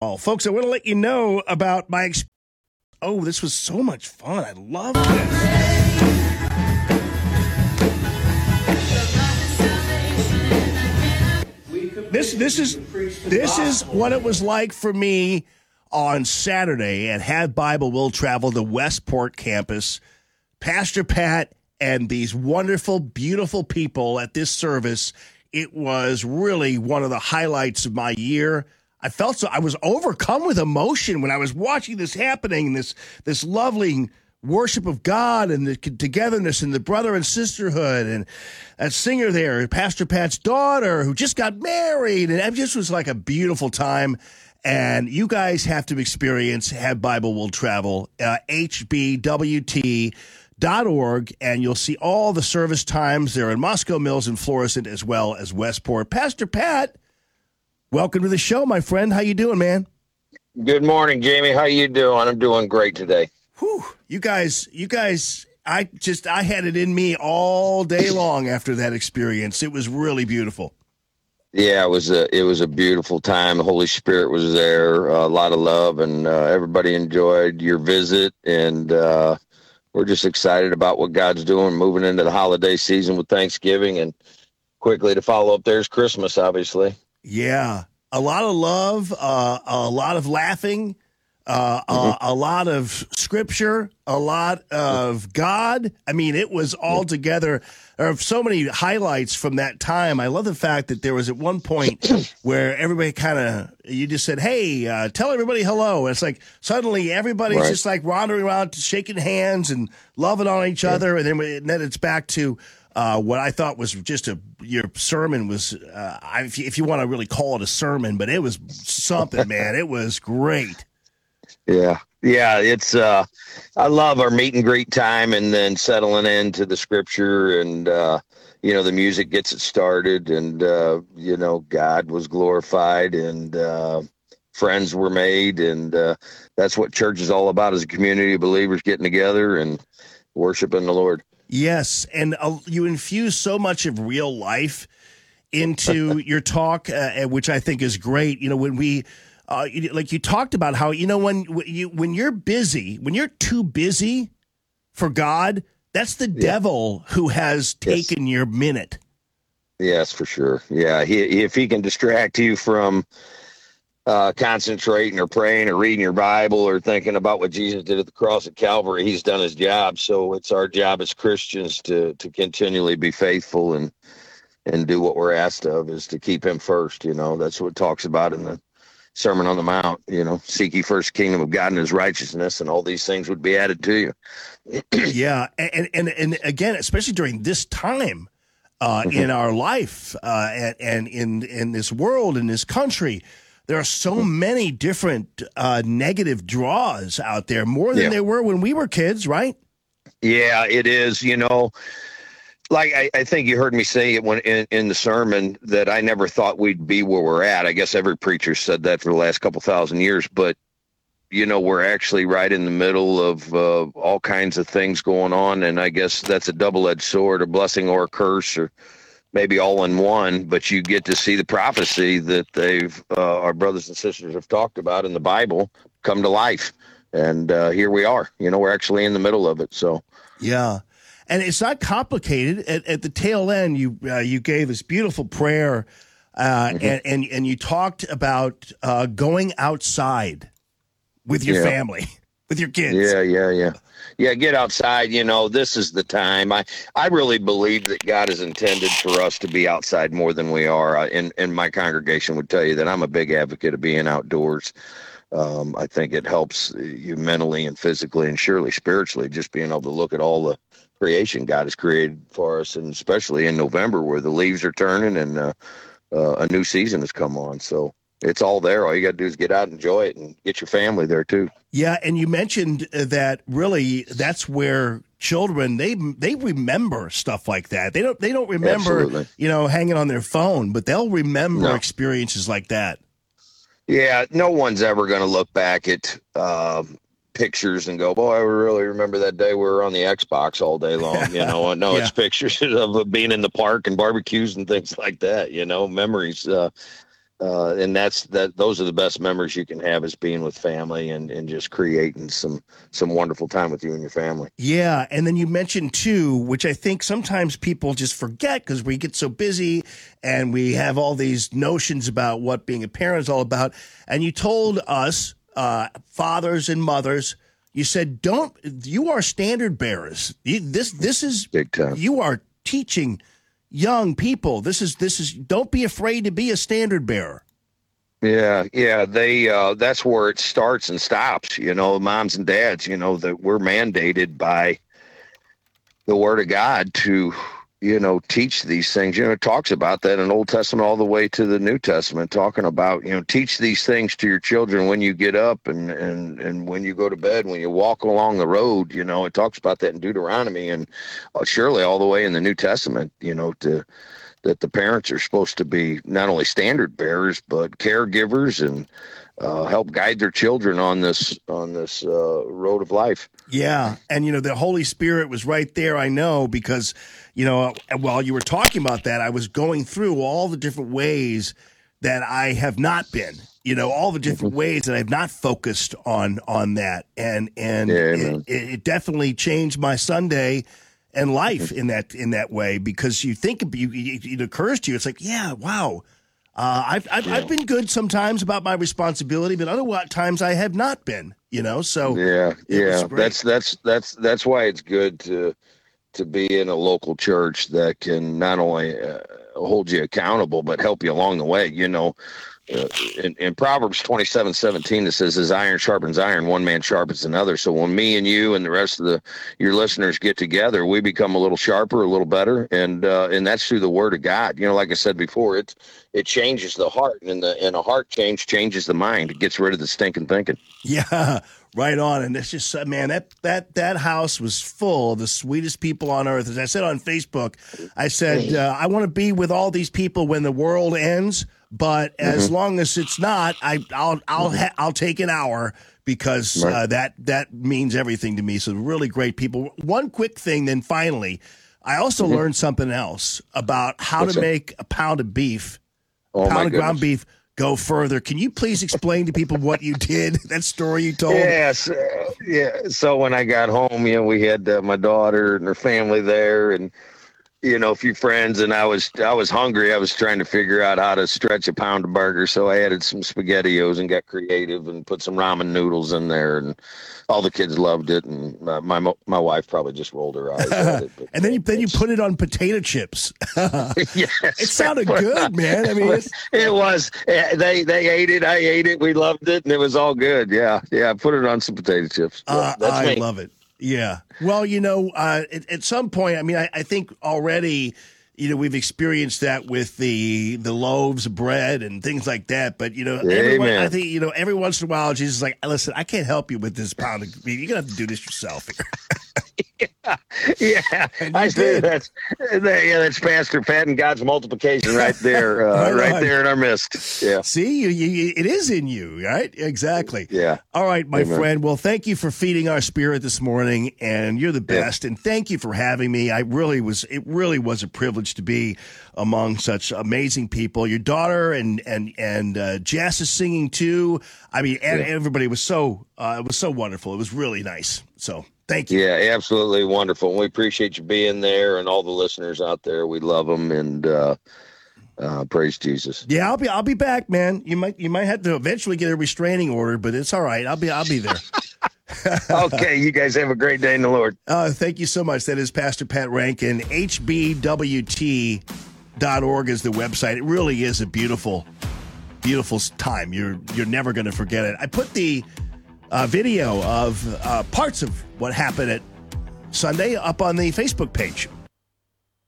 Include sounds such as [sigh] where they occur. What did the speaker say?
Oh, folks, I want to let you know about my. Ex- oh, this was so much fun. I love this. This this is this is what it was like for me on Saturday at Have Bible Will Travel the Westport campus. Pastor Pat and these wonderful, beautiful people at this service. It was really one of the highlights of my year. I felt so I was overcome with emotion when I was watching this happening, this this lovely worship of God and the togetherness and the brother and sisterhood and that singer there, Pastor Pat's daughter who just got married and it just was like a beautiful time. And you guys have to experience Have Bible Will Travel, uh, HBWT dot org and you'll see all the service times there in Moscow Mills and Florissant as well as Westport. Pastor Pat, welcome to the show, my friend. How you doing, man? Good morning, Jamie. How you doing? I'm doing great today. Whew, you guys, you guys, I just I had it in me all day long after that experience. It was really beautiful. Yeah, it was a it was a beautiful time. The Holy Spirit was there, a lot of love, and uh, everybody enjoyed your visit. And uh, we're just excited about what God's doing, moving into the holiday season with Thanksgiving, and quickly to follow up there's Christmas, obviously. Yeah, a lot of love, uh, a lot of laughing, uh, Mm-hmm. a, a lot of scripture, a lot of God. I mean, it was all together. There are so many highlights from that time. I love the fact that there was at one point [clears throat] where everybody kind of, you just said, Hey, uh, tell everybody hello. And it's like suddenly everybody's Right. just like wandering around, shaking hands and loving on each other. And then, and then it's back to, uh, what I thought was just a your sermon was uh, if you, if you want to really call it a sermon, but it was something, man. It was great. Yeah. Yeah, it's uh I love our meet and greet time and then settling into the scripture and uh you know the music gets it started and uh you know God was glorified and uh friends were made and uh that's what church is all about is a community of believers getting together and worshiping the Lord. Yes, and uh, you infuse so much of real life into [laughs] your talk, uh, which I think is great. You know, when we. Uh, like you talked about how you know when you when you're busy when you're too busy for God that's the devil who has Yes. taken your minute Yes, for sure. Yeah, he, if he can distract you from uh, concentrating or praying or reading your Bible or thinking about what Jesus did at the cross at Calvary, he's done his job. So it's our job as Christians to to continually be faithful and and do what we're asked of is to keep him first. You know, that's what it talks about in the Sermon on the Mount. You know, seek ye first kingdom of God and His righteousness, and all these things would be added to you. [clears throat] yeah and and and again especially during this time uh, in our life uh, and, and in in this world in this country there are so many different uh, negative draws out there more than Yeah. there were when we were kids right Yeah, it is. You know, like I, I think you heard me say it when in, in the sermon that I never thought we'd be where we're at. I guess every preacher said that for the last couple thousand years, but you know, we're actually right in the middle of uh, all kinds of things going on, and I guess that's a double-edged sword, a blessing or a curse, or maybe all in one. But you get to see the prophecy that they've uh, our brothers and sisters have talked about in the Bible come to life, and uh, here we are. You know, we're actually in the middle of it. So. yeah and it's not complicated at, at the tail end you uh, you gave this beautiful prayer uh, and, and and you talked about uh, going outside with your Yeah. family [laughs] with your kids Yeah, yeah, yeah. Yeah, get outside, you know, this is the time. I I really believe that God has intended for us to be outside more than we are. And and my congregation would tell you that I'm a big advocate of being outdoors. Um, I think it helps you mentally and physically and surely spiritually just being able to look at all the creation God has created for us and especially in November where the leaves are turning and uh, uh, a new season has come on. So it's all there. All you got to do is get out and enjoy it and get your family there too. Yeah, and you mentioned uh, that really that's where children they they remember stuff like that. They don't they don't remember Absolutely. you know hanging on their phone, but they'll remember No. experiences like that. Yeah, no one's ever going to look back at uh, pictures and go, "Boy, I really remember that day we were on the Xbox all day long." You know, [laughs] no, Yeah. it's pictures [laughs] of being in the park and barbecues and things like that. You know, memories. Uh, uh, and that's that. Those are the best memories you can have is being with family and and just creating some some wonderful time with you and your family. Yeah, and then you mentioned too, which I think sometimes people just forget because we get so busy and we have all these notions about what being a parent is all about. And you told us, uh, fathers and mothers, you said, "Don't you are standard bearers. You, this this is big time. You are teaching." Young people. This is this is don't be afraid to be a standard bearer. Yeah, yeah, they uh that's where it starts and stops, you know, moms and dads, you know, that we're mandated by the word of God to you know, teach these things. You know, it talks about that in Old Testament all the way to the New Testament, talking about, you know, teach these things to your children when you get up and, and, and when you go to bed, when you walk along the road, you know, it talks about that in Deuteronomy and uh, surely all the way in the New Testament, you know, to, that the parents are supposed to be not only standard bearers, but caregivers and, uh, help guide their children on this on this uh, road of life. Yeah, and you know the Holy Spirit was right there. I know because you know while you were talking about that, I was going through all the different ways that I have not been. You know all the different mm-hmm. ways that I've not focused on on that, and and yeah, it, it, definitely changed my Sunday and life in that in that way because you think you, it occurs to you, it's like yeah, wow uh, I've I've, yeah. I've, been good sometimes about my responsibility, but other times I have not been. You know, so yeah, yeah. That's that's that's that's why it's good to to be in a local church that can not only uh, hold you accountable but help you along the way. You know, uh, in, in, Proverbs 27 17, it says, As iron sharpens iron, one man sharpens another. So when me and you and the rest of the your listeners get together, we become a little sharper, a little better. And uh, and that's through the word of God. You know, like I said before, it it changes the heart, and the and a heart change changes the mind. It gets rid of the stinking thinking. Yeah, [laughs] right on. And it's just man, that that that house was full of the sweetest people on earth. As I said on Facebook, I said uh, I want to be with all these people when the world ends but as mm-hmm. long as it's not, I, I'll I'll ha- I'll take an hour because right. uh, that that means everything to me. So really great people. One quick thing, then finally, I also mm-hmm. learned something else about how What's to that? make a pound of beef, oh, pound of ground beef go further. Can you please explain to people what you did? [laughs] That story you told. Yes, uh, yeah. So when I got home, you know, we had uh, my daughter and her family there, and you know, a few friends, and I was I was hungry. I was trying to figure out how to stretch a pound of burger, so I added some spaghettios and got creative and put some ramen noodles in there, and all the kids loved it, and my my, my wife probably just rolled her eyes at it. [laughs] and then you then you put it on potato chips. [laughs] yes, it sounded good, man. I mean, [laughs] it was. Eh, they they ate it. I ate it. We loved it, and it was all good. Yeah, yeah. i Put it on some potato chips. Uh, I me. love it. Yeah. Well, you know, uh, at, at, some point, I mean, I, I, think already, you know, we've experienced that with the the loaves of bread and things like that. But you know, everyone, I think you know, every once in a while, Jesus is like, listen, I can't help you with this pound of meat. You're gonna have to do this yourself here. [laughs] [laughs] yeah. I see that's yeah, that's Pastor Pat and God's multiplication right [laughs] there, uh, right, right there in our midst. Yeah. See, you, you, it is in you, right? Exactly. Yeah. All right, my Amen. friend. Well, thank you for feeding our spirit this morning, and you're the best. Yeah. And thank you for having me. I really was. It really was a privilege to be among such amazing people. Your daughter and and and uh, Jess is singing too. I mean, yeah. everybody was so uh, it was so wonderful. It was really nice. So. Thank you. Yeah, absolutely wonderful. We appreciate you being there and all the listeners out there. We love them and uh, uh, praise Jesus. Yeah, I'll be I'll be back, man. You might you might have to eventually get a restraining order, but it's all right. I'll be I'll be there. [laughs] [laughs] okay, you guys have a great day in the Lord. Uh, thank you so much. That is Pastor Pat Rankin. HBWT.org is the website. It really is a beautiful, beautiful time. You're you're never going to forget it. I put the uh, video of uh, parts of what happened at Sunday up on the Facebook page.